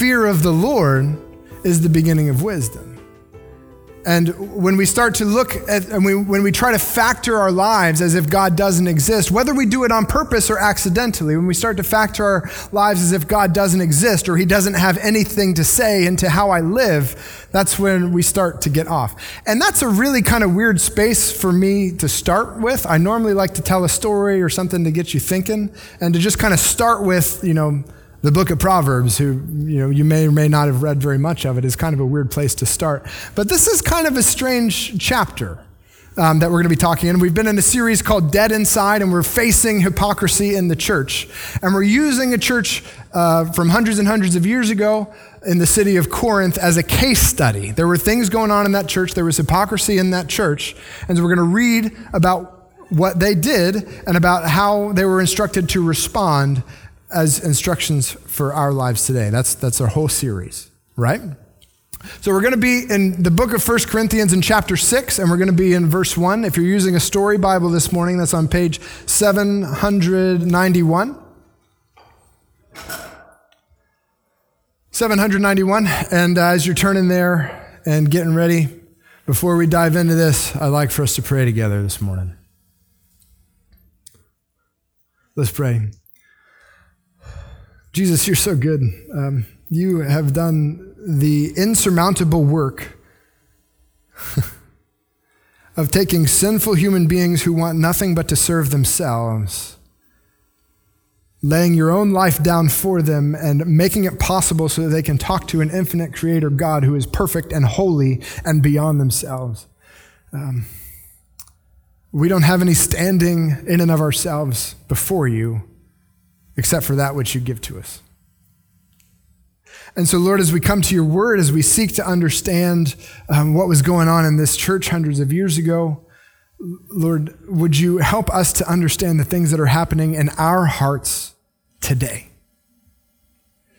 fear of the Lord is the beginning of wisdom. And when we start to look at, and we, when we try to factor our lives as if God doesn't exist, whether we do it on purpose or accidentally, when we start to factor our lives as if God doesn't exist or He doesn't have anything to say into how I live, that's when we start to get off. And that's a really kind of weird space for me to start with. I normally like to tell a story or something to get you thinking and to just kind of start with, you know, the book of Proverbs, who you know you may or may not have read very much of it, is kind of a weird place to start. But this is kind of a strange chapter um, that we're going to be talking in. We've been in a series called Dead Inside, and we're facing hypocrisy in the church. And we're using a church uh, from hundreds and hundreds of years ago in the city of Corinth as a case study. There were things going on in that church, there was hypocrisy in that church. And so we're going to read about what they did and about how they were instructed to respond as instructions for our lives today. That's, that's our whole series, right? So we're going to be in the book of 1 Corinthians in chapter 6, and we're going to be in verse 1. If you're using a story Bible this morning, that's on page 791. 791. And uh, as you're turning there and getting ready, before we dive into this, I'd like for us to pray together this morning. Let's pray. Jesus, you're so good. Um, you have done the insurmountable work of taking sinful human beings who want nothing but to serve themselves, laying your own life down for them, and making it possible so that they can talk to an infinite creator God who is perfect and holy and beyond themselves. Um, we don't have any standing in and of ourselves before you except for that which you give to us. And so, Lord, as we come to your word, as we seek to understand um, what was going on in this church hundreds of years ago, Lord, would you help us to understand the things that are happening in our hearts today?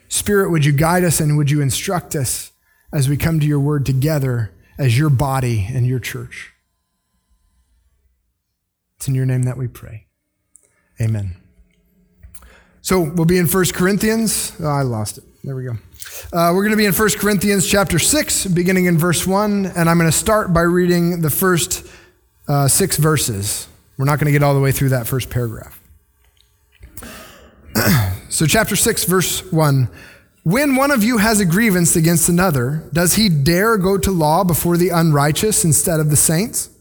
Spirit, would you guide us and would you instruct us as we come to your word together as your body and your church? It's in your name that we pray. Amen. So we'll be in 1 Corinthians. Oh, I lost it. There we go. Uh, we're going to be in 1 Corinthians chapter 6, beginning in verse 1, and I'm going to start by reading the first uh, six verses. We're not going to get all the way through that first paragraph. so, chapter 6, verse 1. When one of you has a grievance against another, does he dare go to law before the unrighteous instead of the saints?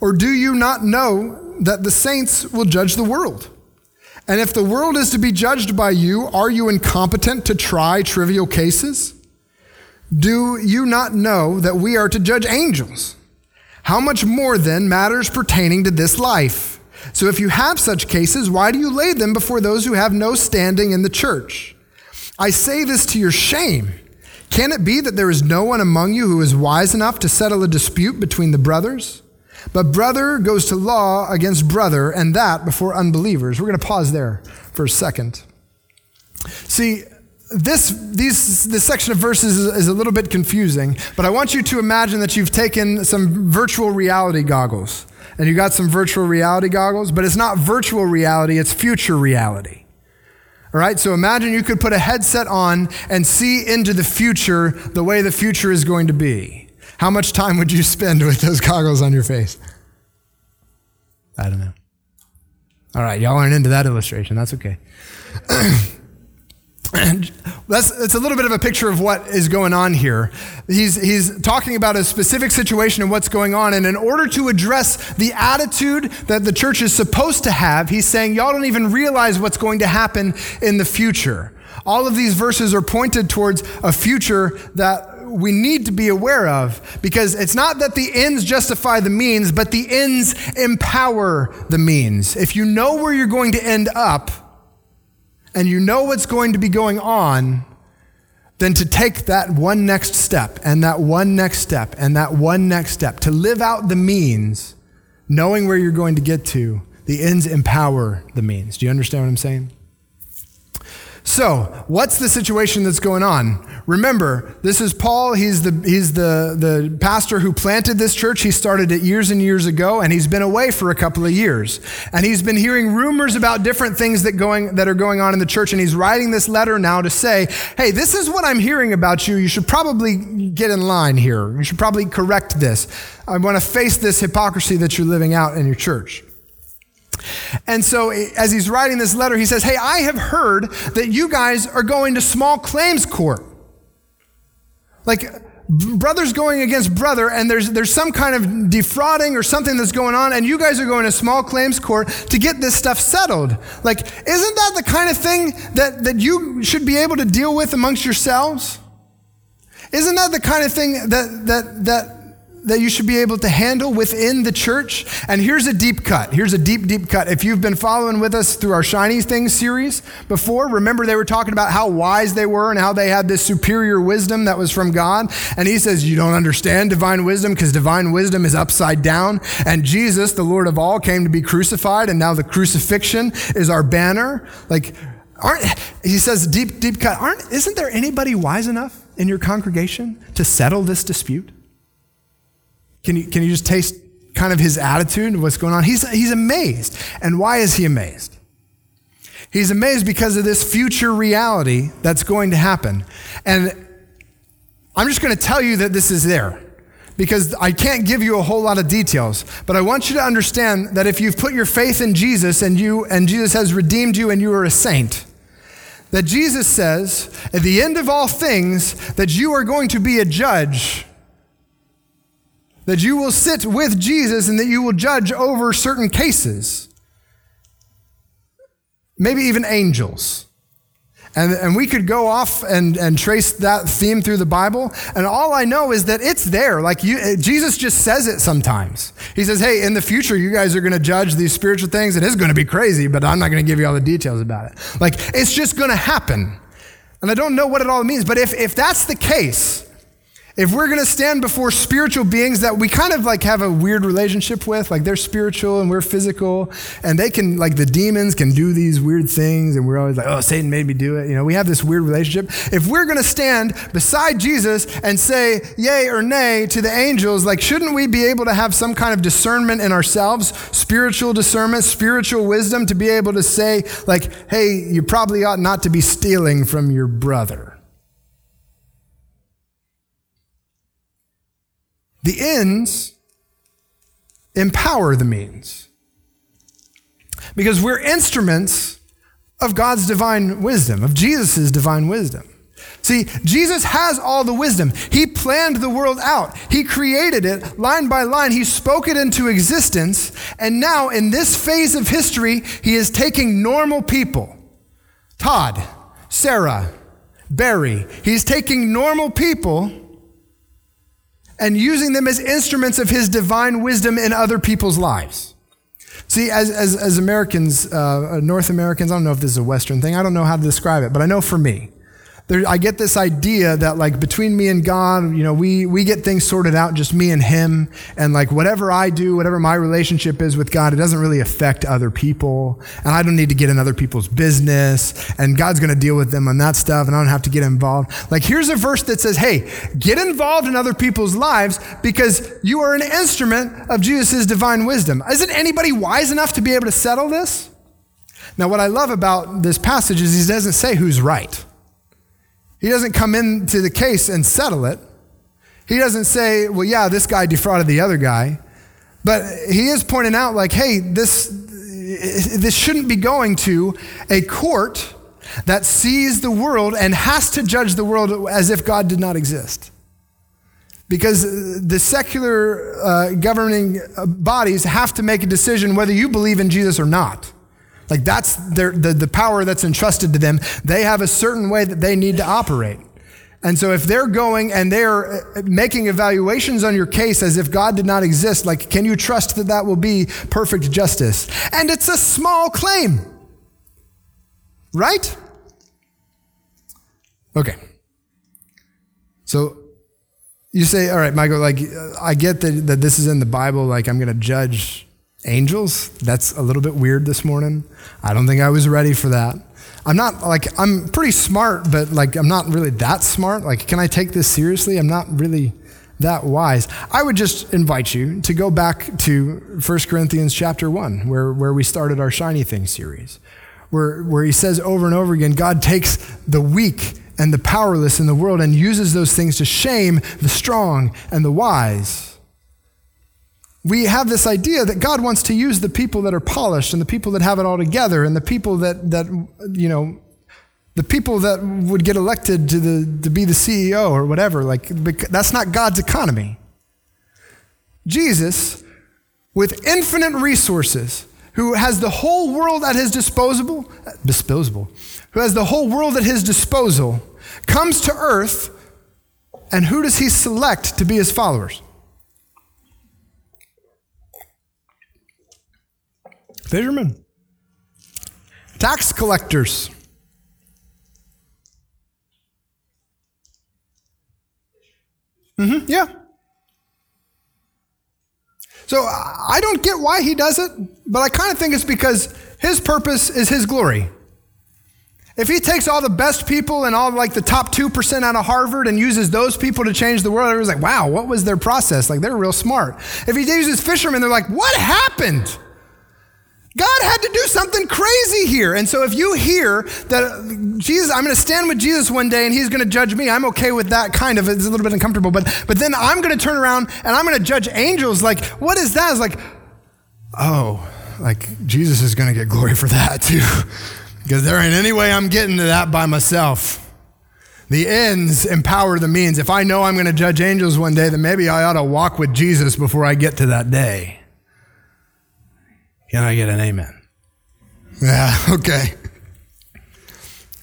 Or do you not know that the saints will judge the world? And if the world is to be judged by you, are you incompetent to try trivial cases? Do you not know that we are to judge angels? How much more then matters pertaining to this life? So if you have such cases, why do you lay them before those who have no standing in the church? I say this to your shame. Can it be that there is no one among you who is wise enough to settle a dispute between the brothers? But brother goes to law against brother, and that before unbelievers. We're going to pause there for a second. See, this, these, this section of verses is, is, a little bit confusing, but I want you to imagine that you've taken some virtual reality goggles. And you got some virtual reality goggles, but it's not virtual reality, it's future reality. All right, so imagine you could put a headset on and see into the future the way the future is going to be. How much time would you spend with those goggles on your face? I don't know. All right, y'all aren't into that illustration. That's okay. that's it's a little bit of a picture of what is going on here. He's he's talking about a specific situation and what's going on, and in order to address the attitude that the church is supposed to have, he's saying y'all don't even realize what's going to happen in the future. All of these verses are pointed towards a future that we need to be aware of because it's not that the ends justify the means, but the ends empower the means. If you know where you're going to end up and you know what's going to be going on, then to take that one next step and that one next step and that one next step, to live out the means, knowing where you're going to get to, the ends empower the means. Do you understand what I'm saying? So, what's the situation that's going on? Remember, this is Paul. He's the, he's the, the pastor who planted this church. He started it years and years ago, and he's been away for a couple of years. And he's been hearing rumors about different things that, going, that are going on in the church. And he's writing this letter now to say, hey, this is what I'm hearing about you. You should probably get in line here. You should probably correct this. I want to face this hypocrisy that you're living out in your church. And so, eh, as he's writing this letter, he says, Hey, I have heard that you guys are going to small claims court. Like, brother's going against brother, and there's, there's some kind of defrauding or something that's going on, and you guys are going to small claims court to get this stuff settled. Like, isn't that the kind of thing that, that you should be able to deal with amongst yourselves? Isn't that the kind of thing that, that, that that you should be able to handle within the church. And here's a deep cut. Here's a deep, deep cut. If you've been following with us through our Shiny Things series before, remember they were talking about how wise they were and how they had this superior wisdom that was from God. And he says, You don't understand divine wisdom because divine wisdom is upside down. And Jesus, the Lord of all, came to be crucified. And now the crucifixion is our banner. Like, aren't, he says, deep, deep cut. Aren't, isn't there anybody wise enough in your congregation to settle this dispute? Can you, can you just taste kind of his attitude, and what's going on? He's, he's amazed. And why is he amazed? He's amazed because of this future reality that's going to happen. And I'm just going to tell you that this is there because I can't give you a whole lot of details, but I want you to understand that if you've put your faith in Jesus and you and Jesus has redeemed you and you are a saint, that Jesus says at the end of all things that you are going to be a judge that you will sit with Jesus and that you will judge over certain cases. Maybe even angels. And, and we could go off and, and trace that theme through the Bible. And all I know is that it's there. Like you, Jesus just says it sometimes. He says, Hey, in the future, you guys are going to judge these spiritual things. And It is going to be crazy, but I'm not going to give you all the details about it. Like it's just going to happen. And I don't know what it all means. But if, if that's the case, if we're going to stand before spiritual beings that we kind of like have a weird relationship with, like they're spiritual and we're physical, and they can, like the demons can do these weird things, and we're always like, oh, Satan made me do it. You know, we have this weird relationship. If we're going to stand beside Jesus and say yay or nay to the angels, like, shouldn't we be able to have some kind of discernment in ourselves, spiritual discernment, spiritual wisdom to be able to say, like, hey, you probably ought not to be stealing from your brother? The ends empower the means. Because we're instruments of God's divine wisdom, of Jesus' divine wisdom. See, Jesus has all the wisdom. He planned the world out. He created it line by line. He spoke it into existence. And now, in this phase of history, He is taking normal people Todd, Sarah, Barry. He's taking normal people and using them as instruments of his divine wisdom in other people's lives. See, as, as, as Americans, uh, North Americans, I don't know if this is a Western thing, I don't know how to describe it, but I know for me, there, I get this idea that like between me and God, you know, we, we get things sorted out, just me and him. And like whatever I do, whatever my relationship is with God, it doesn't really affect other people. And I don't need to get in other people's business. And God's going to deal with them on that stuff. And I don't have to get involved. Like here's a verse that says, Hey, get involved in other people's lives because you are an instrument of Jesus' divine wisdom. Isn't anybody wise enough to be able to settle this? Now, what I love about this passage is he doesn't say who's right. He doesn't come into the case and settle it. He doesn't say, well, yeah, this guy defrauded the other guy. But he is pointing out, like, hey, this, this shouldn't be going to a court that sees the world and has to judge the world as if God did not exist. Because the secular uh, governing bodies have to make a decision whether you believe in Jesus or not. Like that's their, the, the power that's entrusted to them. They have a certain way that they need to operate. And so if they're going and they're uh, making evaluations on your case as if God did not exist, like, can you trust that that will be perfect justice? And it's a small claim. Right? Okay. So you say, all right, Michael, like, I get that, that this is in the Bible, like, I'm going to judge angels. That's a little bit weird this morning. I don't think I was ready for that. I'm not like, I'm pretty smart, but like, I'm not really that smart. Like, can I take this seriously? I'm not really that wise. I would just invite you to go back to 1 Corinthians chapter 1, where, where we started our Shiny Thing series, where, where he says over and over again God takes the weak and the powerless in the world and uses those things to shame the strong and the wise. We have this idea that God wants to use the people that are polished and the people that have it all together and the people that, that you know, the people that would get elected to, the, to be the CEO or whatever, like, that's not God's economy. Jesus, with infinite resources, who has the whole world at his disposal, disposable, who has the whole world at his disposal, comes to earth, and who does he select to be his followers? Fishermen, tax collectors. Mm-hmm, yeah. So I don't get why he does it, but I kind of think it's because his purpose is his glory. If he takes all the best people and all like the top 2% out of Harvard and uses those people to change the world, everyone's like, wow, what was their process? Like they're real smart. If he uses fishermen, they're like, what happened? God had to do something crazy here. And so if you hear that Jesus, I'm going to stand with Jesus one day and he's going to judge me, I'm okay with that kind of. It's a little bit uncomfortable. But, but then I'm going to turn around and I'm going to judge angels. Like, what is that? It's like, oh, like Jesus is going to get glory for that too. because there ain't any way I'm getting to that by myself. The ends empower the means. If I know I'm going to judge angels one day, then maybe I ought to walk with Jesus before I get to that day. Can I get an amen? Yeah, okay.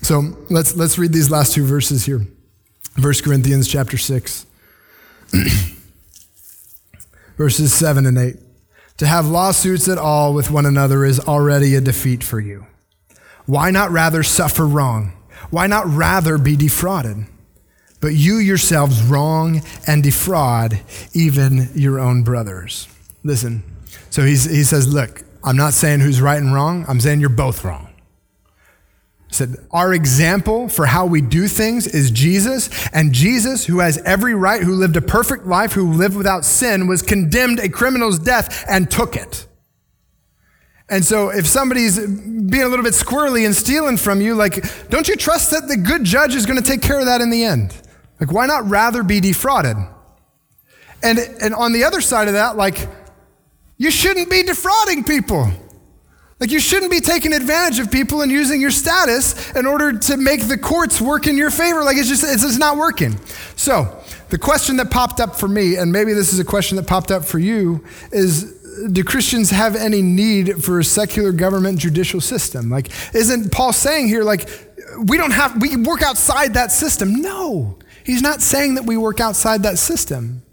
So let's, let's read these last two verses here. 1 Corinthians chapter 6, verses 7 and 8. To have lawsuits at all with one another is already a defeat for you. Why not rather suffer wrong? Why not rather be defrauded? But you yourselves wrong and defraud even your own brothers. Listen, so he's, he says, Look, I'm not saying who's right and wrong. I'm saying you're both wrong. He said, Our example for how we do things is Jesus, and Jesus, who has every right, who lived a perfect life, who lived without sin, was condemned a criminal's death and took it. And so if somebody's being a little bit squirrely and stealing from you, like, don't you trust that the good judge is going to take care of that in the end? Like, why not rather be defrauded? And, and on the other side of that, like, you shouldn't be defrauding people. Like, you shouldn't be taking advantage of people and using your status in order to make the courts work in your favor. Like, it's just, it's just not working. So, the question that popped up for me, and maybe this is a question that popped up for you, is do Christians have any need for a secular government judicial system? Like, isn't Paul saying here, like, we don't have, we work outside that system? No, he's not saying that we work outside that system.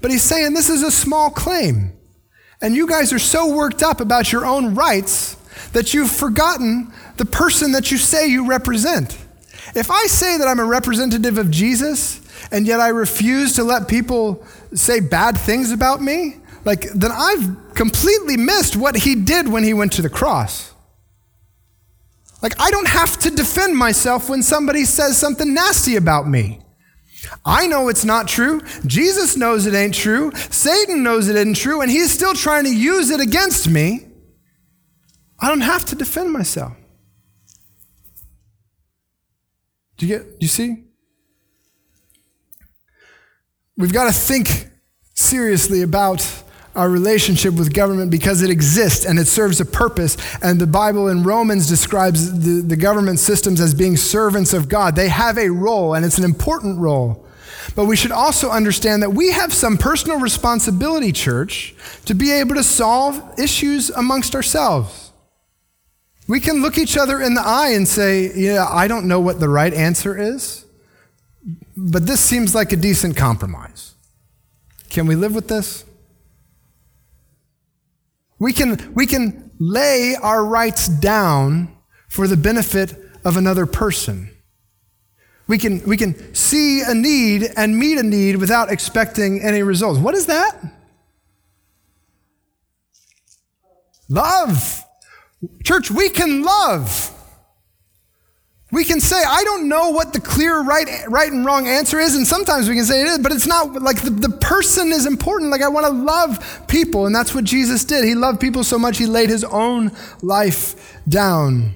But he's saying this is a small claim. And you guys are so worked up about your own rights that you've forgotten the person that you say you represent. If I say that I'm a representative of Jesus and yet I refuse to let people say bad things about me, like then I've completely missed what he did when he went to the cross. Like I don't have to defend myself when somebody says something nasty about me. I know it's not true. Jesus knows it ain't true. Satan knows it isn't true, and he's still trying to use it against me. I don't have to defend myself. Do you get, do you see? We've got to think seriously about our relationship with government because it exists and it serves a purpose. And the Bible in Romans describes the, the government systems as being servants of God. They have a role, and it's an important role. But we should also understand that we have some personal responsibility, church, to be able to solve issues amongst ourselves. We can look each other in the eye and say, Yeah, I don't know what the right answer is, but this seems like a decent compromise. Can we live with this? We can, we can lay our rights down for the benefit of another person. We can, we can see a need and meet a need without expecting any results. What is that? Love. Church, we can love. We can say, I don't know what the clear right, right and wrong answer is, and sometimes we can say it is, but it's not like the, the person is important. Like, I want to love people, and that's what Jesus did. He loved people so much, he laid his own life down.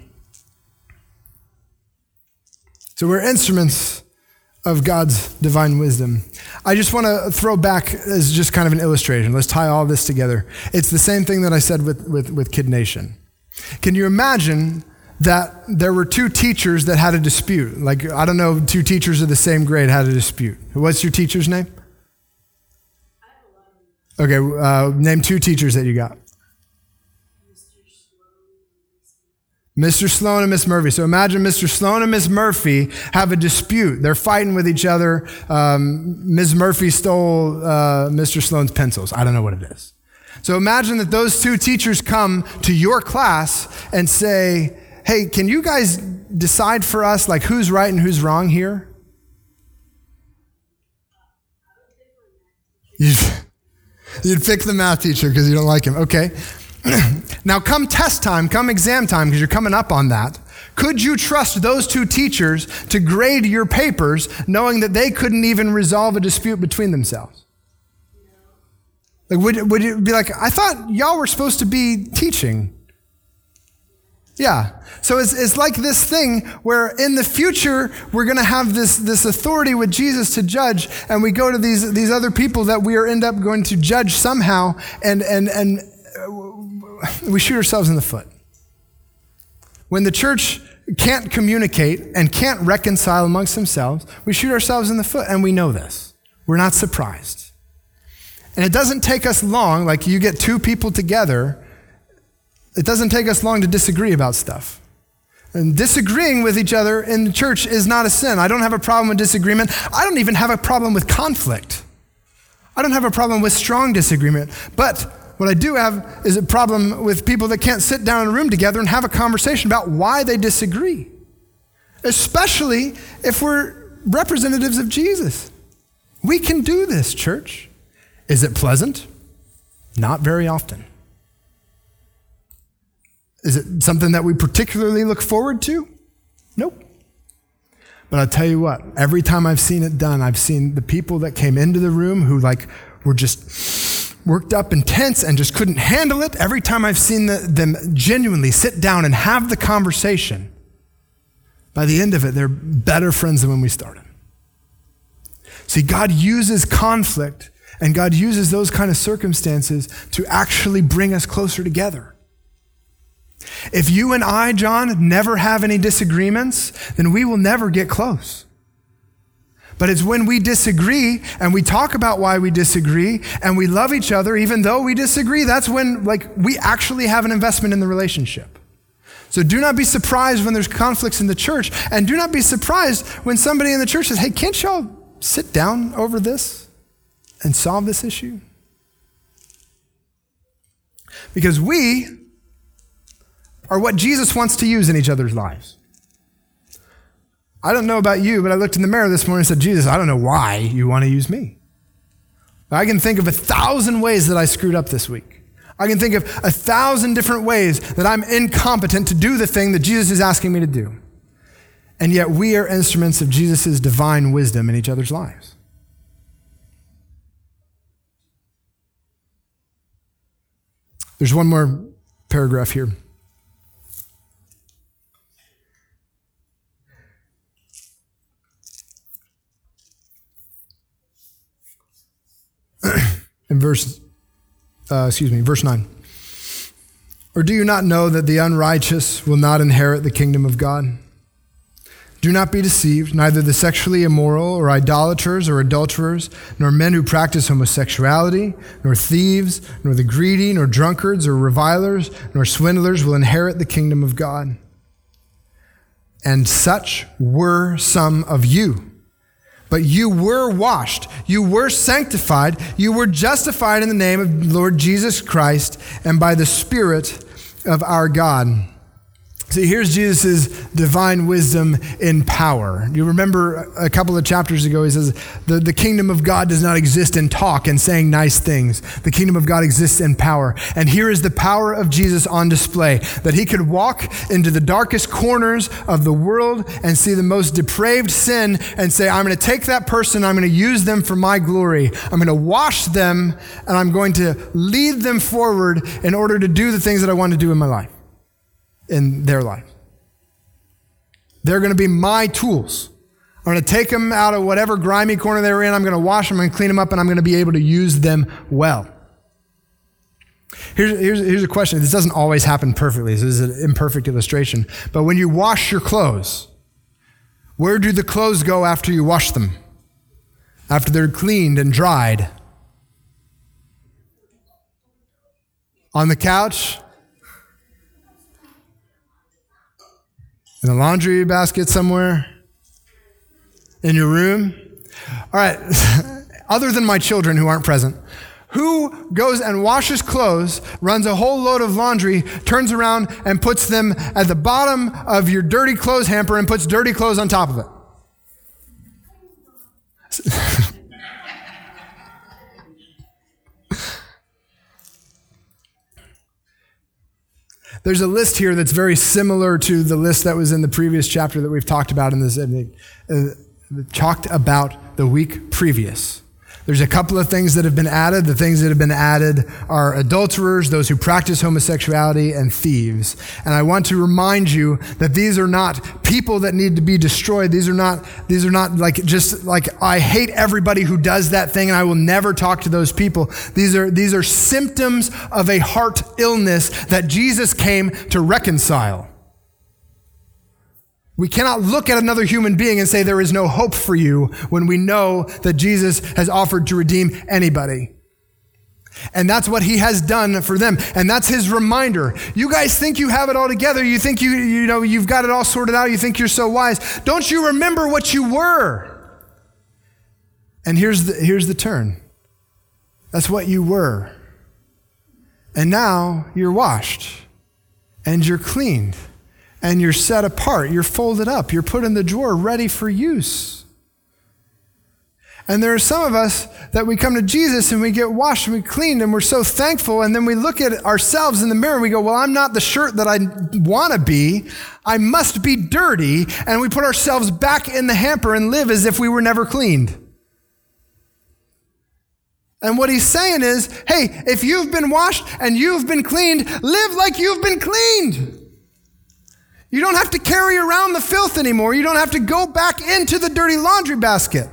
So, we're instruments of God's divine wisdom. I just want to throw back as just kind of an illustration. Let's tie all this together. It's the same thing that I said with, with, with Kid Nation. Can you imagine? That there were two teachers that had a dispute. Like, I don't know, two teachers of the same grade had a dispute. What's your teacher's name? Okay, uh, name two teachers that you got. Mr. Sloan and Miss Murphy. So imagine Mr. Sloan and Miss Murphy have a dispute. They're fighting with each other. Um, Ms. Murphy stole uh, Mr. Sloan's pencils. I don't know what it is. So imagine that those two teachers come to your class and say, hey, can you guys decide for us, like, who's right and who's wrong here? You'd, you'd pick the math teacher because you don't like him. Okay. now, come test time, come exam time, because you're coming up on that. Could you trust those two teachers to grade your papers knowing that they couldn't even resolve a dispute between themselves? Like, would, would it be like, I thought y'all were supposed to be teaching? Yeah. So it's, it's like this thing where in the future we're going to have this, this authority with Jesus to judge, and we go to these, these other people that we are end up going to judge somehow, and, and, and uh, we shoot ourselves in the foot. When the church can't communicate and can't reconcile amongst themselves, we shoot ourselves in the foot, and we know this. We're not surprised. And it doesn't take us long, like you get two people together it doesn't take us long to disagree about stuff. And disagreeing with each other in the church is not a sin. I don't have a problem with disagreement. I don't even have a problem with conflict. I don't have a problem with strong disagreement. But what I do have is a problem with people that can't sit down in a room together and have a conversation about why they disagree, especially if we're representatives of Jesus. We can do this, church. Is it pleasant? Not very often. Is it something that we particularly look forward to? Nope. But I'll tell you what, every time I've seen it done, I've seen the people that came into the room who like were just worked up and tense and just couldn't handle it. Every time I've seen the, them genuinely sit down and have the conversation, by the end of it, they're better friends than when we started. See, God uses conflict and God uses those kind of circumstances to actually bring us closer together. If you and I, John, never have any disagreements, then we will never get close. But it's when we disagree and we talk about why we disagree and we love each other even though we disagree, that's when like we actually have an investment in the relationship. So do not be surprised when there's conflicts in the church and do not be surprised when somebody in the church says, "Hey, can't y'all sit down over this and solve this issue?" Because we are what Jesus wants to use in each other's lives. I don't know about you, but I looked in the mirror this morning and said, Jesus, I don't know why you want to use me. I can think of a thousand ways that I screwed up this week. I can think of a thousand different ways that I'm incompetent to do the thing that Jesus is asking me to do. And yet we are instruments of Jesus' divine wisdom in each other's lives. There's one more paragraph here. In verse, uh, excuse me, verse 9. Or do you not know that the unrighteous will not inherit the kingdom of God? Do not be deceived. Neither the sexually immoral, or idolaters, or adulterers, nor men who practice homosexuality, nor thieves, nor the greedy, nor drunkards, or revilers, nor swindlers will inherit the kingdom of God. And such were some of you. But you were washed, you were sanctified, you were justified in the name of Lord Jesus Christ and by the Spirit of our God. See, here's Jesus' divine wisdom in power. You remember a couple of chapters ago, he says, the, the kingdom of God does not exist in talk and saying nice things. The kingdom of God exists in power. And here is the power of Jesus on display that he could walk into the darkest corners of the world and see the most depraved sin and say, I'm going to take that person, I'm going to use them for my glory. I'm going to wash them, and I'm going to lead them forward in order to do the things that I want to do in my life in their life. They're going to be my tools. I'm going to take them out of whatever grimy corner they were in. I'm going to wash them and clean them up, and I'm going to be able to use them well. Here's, here's, here's a question. This doesn't always happen perfectly. This is an imperfect illustration. But when you wash your clothes, where do the clothes go after you wash them? After they're cleaned and dried? On the couch? In a laundry basket somewhere? In your room? All right, other than my children who aren't present, who goes and washes clothes, runs a whole load of laundry, turns around and puts them at the bottom of your dirty clothes hamper and puts dirty clothes on top of it? There's a list here that's very similar to the list that was in the previous chapter that we've talked about in this, uh, talked about the week previous. There's a couple of things that have been added. The things that have been added are adulterers, those who practice homosexuality, and thieves. And I want to remind you that these are not people that need to be destroyed. These are not, these are not like just like, I hate everybody who does that thing and I will never talk to those people. These are, these are symptoms of a heart illness that Jesus came to reconcile. We cannot look at another human being and say there is no hope for you when we know that Jesus has offered to redeem anybody. And that's what he has done for them. And that's his reminder. You guys think you have it all together. You think you, you know, you've got it all sorted out. You think you're so wise. Don't you remember what you were? And here's the, here's the turn. That's what you were. And now you're washed and you're cleaned and you're set apart. You're folded up. You're put in the drawer ready for use. And there are some of us that we come to Jesus and we get washed and we cleaned and we're so thankful. And then we look at ourselves in the mirror and we go, Well, I'm not the shirt that I want to be. I must be dirty. And we put ourselves back in the hamper and live as if we were never cleaned. And what he's saying is, hey, if you've been washed and you've been cleaned, live like you've been cleaned. You don't have to carry around the filth anymore. You don't have to go back into the dirty laundry basket.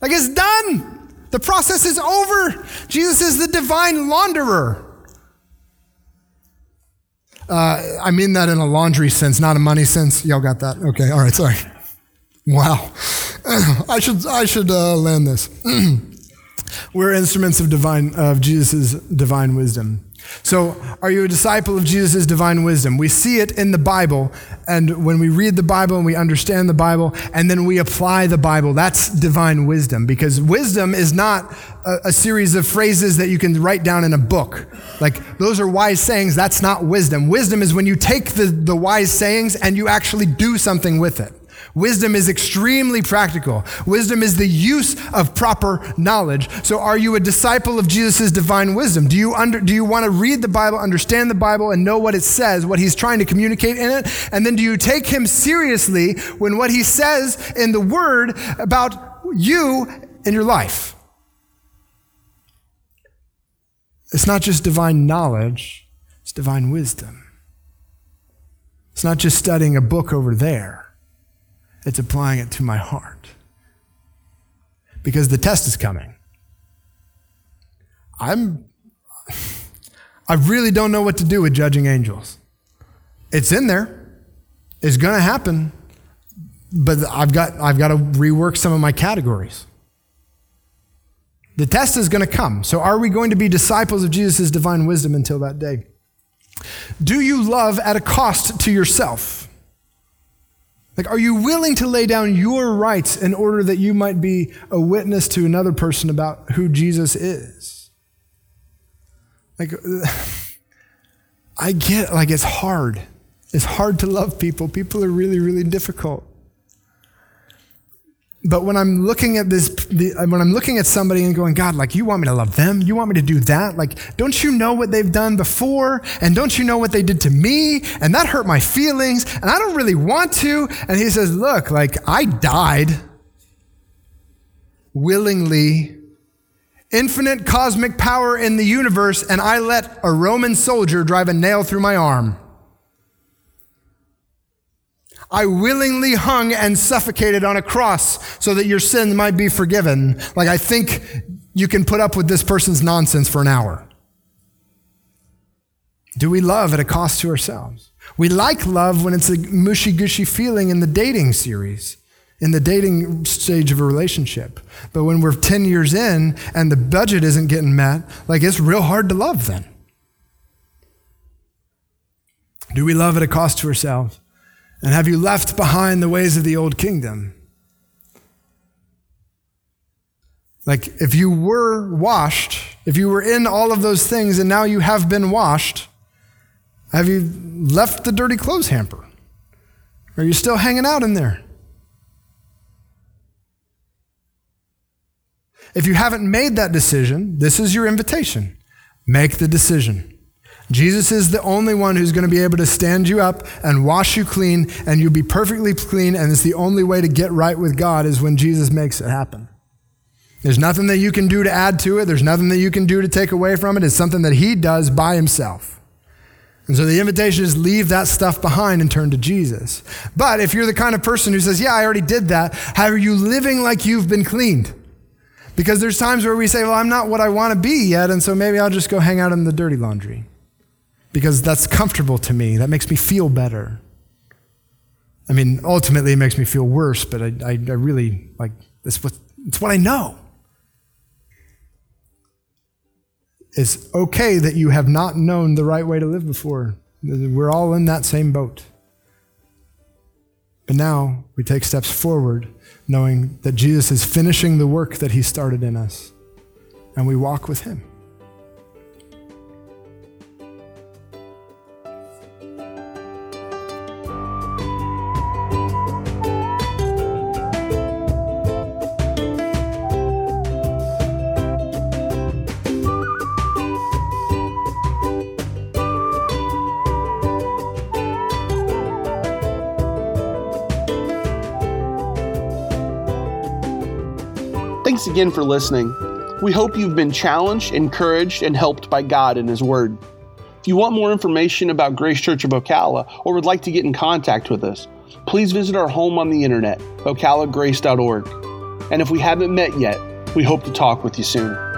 Like it's done. The process is over. Jesus is the divine launderer. Uh, I mean that in a laundry sense, not a money sense. Y'all got that? Okay. All right. Sorry. Wow. I should I should uh, land this. We're instruments of divine of Jesus' divine wisdom. So, are you a disciple of Jesus' divine wisdom? We see it in the Bible, and when we read the Bible and we understand the Bible, and then we apply the Bible, that's divine wisdom. Because wisdom is not a, a series of phrases that you can write down in a book. Like, those are wise sayings, that's not wisdom. Wisdom is when you take the, the wise sayings and you actually do something with it. Wisdom is extremely practical. Wisdom is the use of proper knowledge. So are you a disciple of Jesus' divine wisdom? Do you, under, do you want to read the Bible, understand the Bible, and know what it says, what he's trying to communicate in it? And then do you take him seriously when what he says in the word about you and your life? It's not just divine knowledge, it's divine wisdom. It's not just studying a book over there. It's applying it to my heart. Because the test is coming. I'm I really don't know what to do with judging angels. It's in there. It's going to happen. But I've got I've got to rework some of my categories. The test is going to come. So are we going to be disciples of Jesus' divine wisdom until that day? Do you love at a cost to yourself? Like, are you willing to lay down your rights in order that you might be a witness to another person about who Jesus is? Like, I get, like, it's hard. It's hard to love people. People are really, really difficult. But when I'm looking at this, the, when I'm looking at somebody and going, God, like, you want me to love them? You want me to do that? Like, don't you know what they've done before? And don't you know what they did to me? And that hurt my feelings. And I don't really want to. And he says, Look, like, I died willingly, infinite cosmic power in the universe, and I let a Roman soldier drive a nail through my arm. I willingly hung and suffocated on a cross so that your sins might be forgiven. Like, I think you can put up with this person's nonsense for an hour. Do we love at a cost to ourselves? We like love when it's a mushy gushy feeling in the dating series, in the dating stage of a relationship. But when we're 10 years in and the budget isn't getting met, like it's real hard to love then. Do we love at a cost to ourselves? And have you left behind the ways of the old kingdom? Like, if you were washed, if you were in all of those things and now you have been washed, have you left the dirty clothes hamper? Are you still hanging out in there? If you haven't made that decision, this is your invitation. Make the decision. Jesus is the only one who's going to be able to stand you up and wash you clean, and you'll be perfectly clean. And it's the only way to get right with God is when Jesus makes it happen. There's nothing that you can do to add to it, there's nothing that you can do to take away from it. It's something that He does by Himself. And so the invitation is leave that stuff behind and turn to Jesus. But if you're the kind of person who says, Yeah, I already did that, how are you living like you've been cleaned? Because there's times where we say, Well, I'm not what I want to be yet, and so maybe I'll just go hang out in the dirty laundry because that's comfortable to me. That makes me feel better. I mean, ultimately, it makes me feel worse, but I, I, I really, like, what, it's what I know. It's okay that you have not known the right way to live before. We're all in that same boat. But now we take steps forward, knowing that Jesus is finishing the work that he started in us, and we walk with him. Again for listening. We hope you've been challenged, encouraged, and helped by God and His Word. If you want more information about Grace Church of Ocala or would like to get in contact with us, please visit our home on the internet, ocalagrace.org. And if we haven't met yet, we hope to talk with you soon.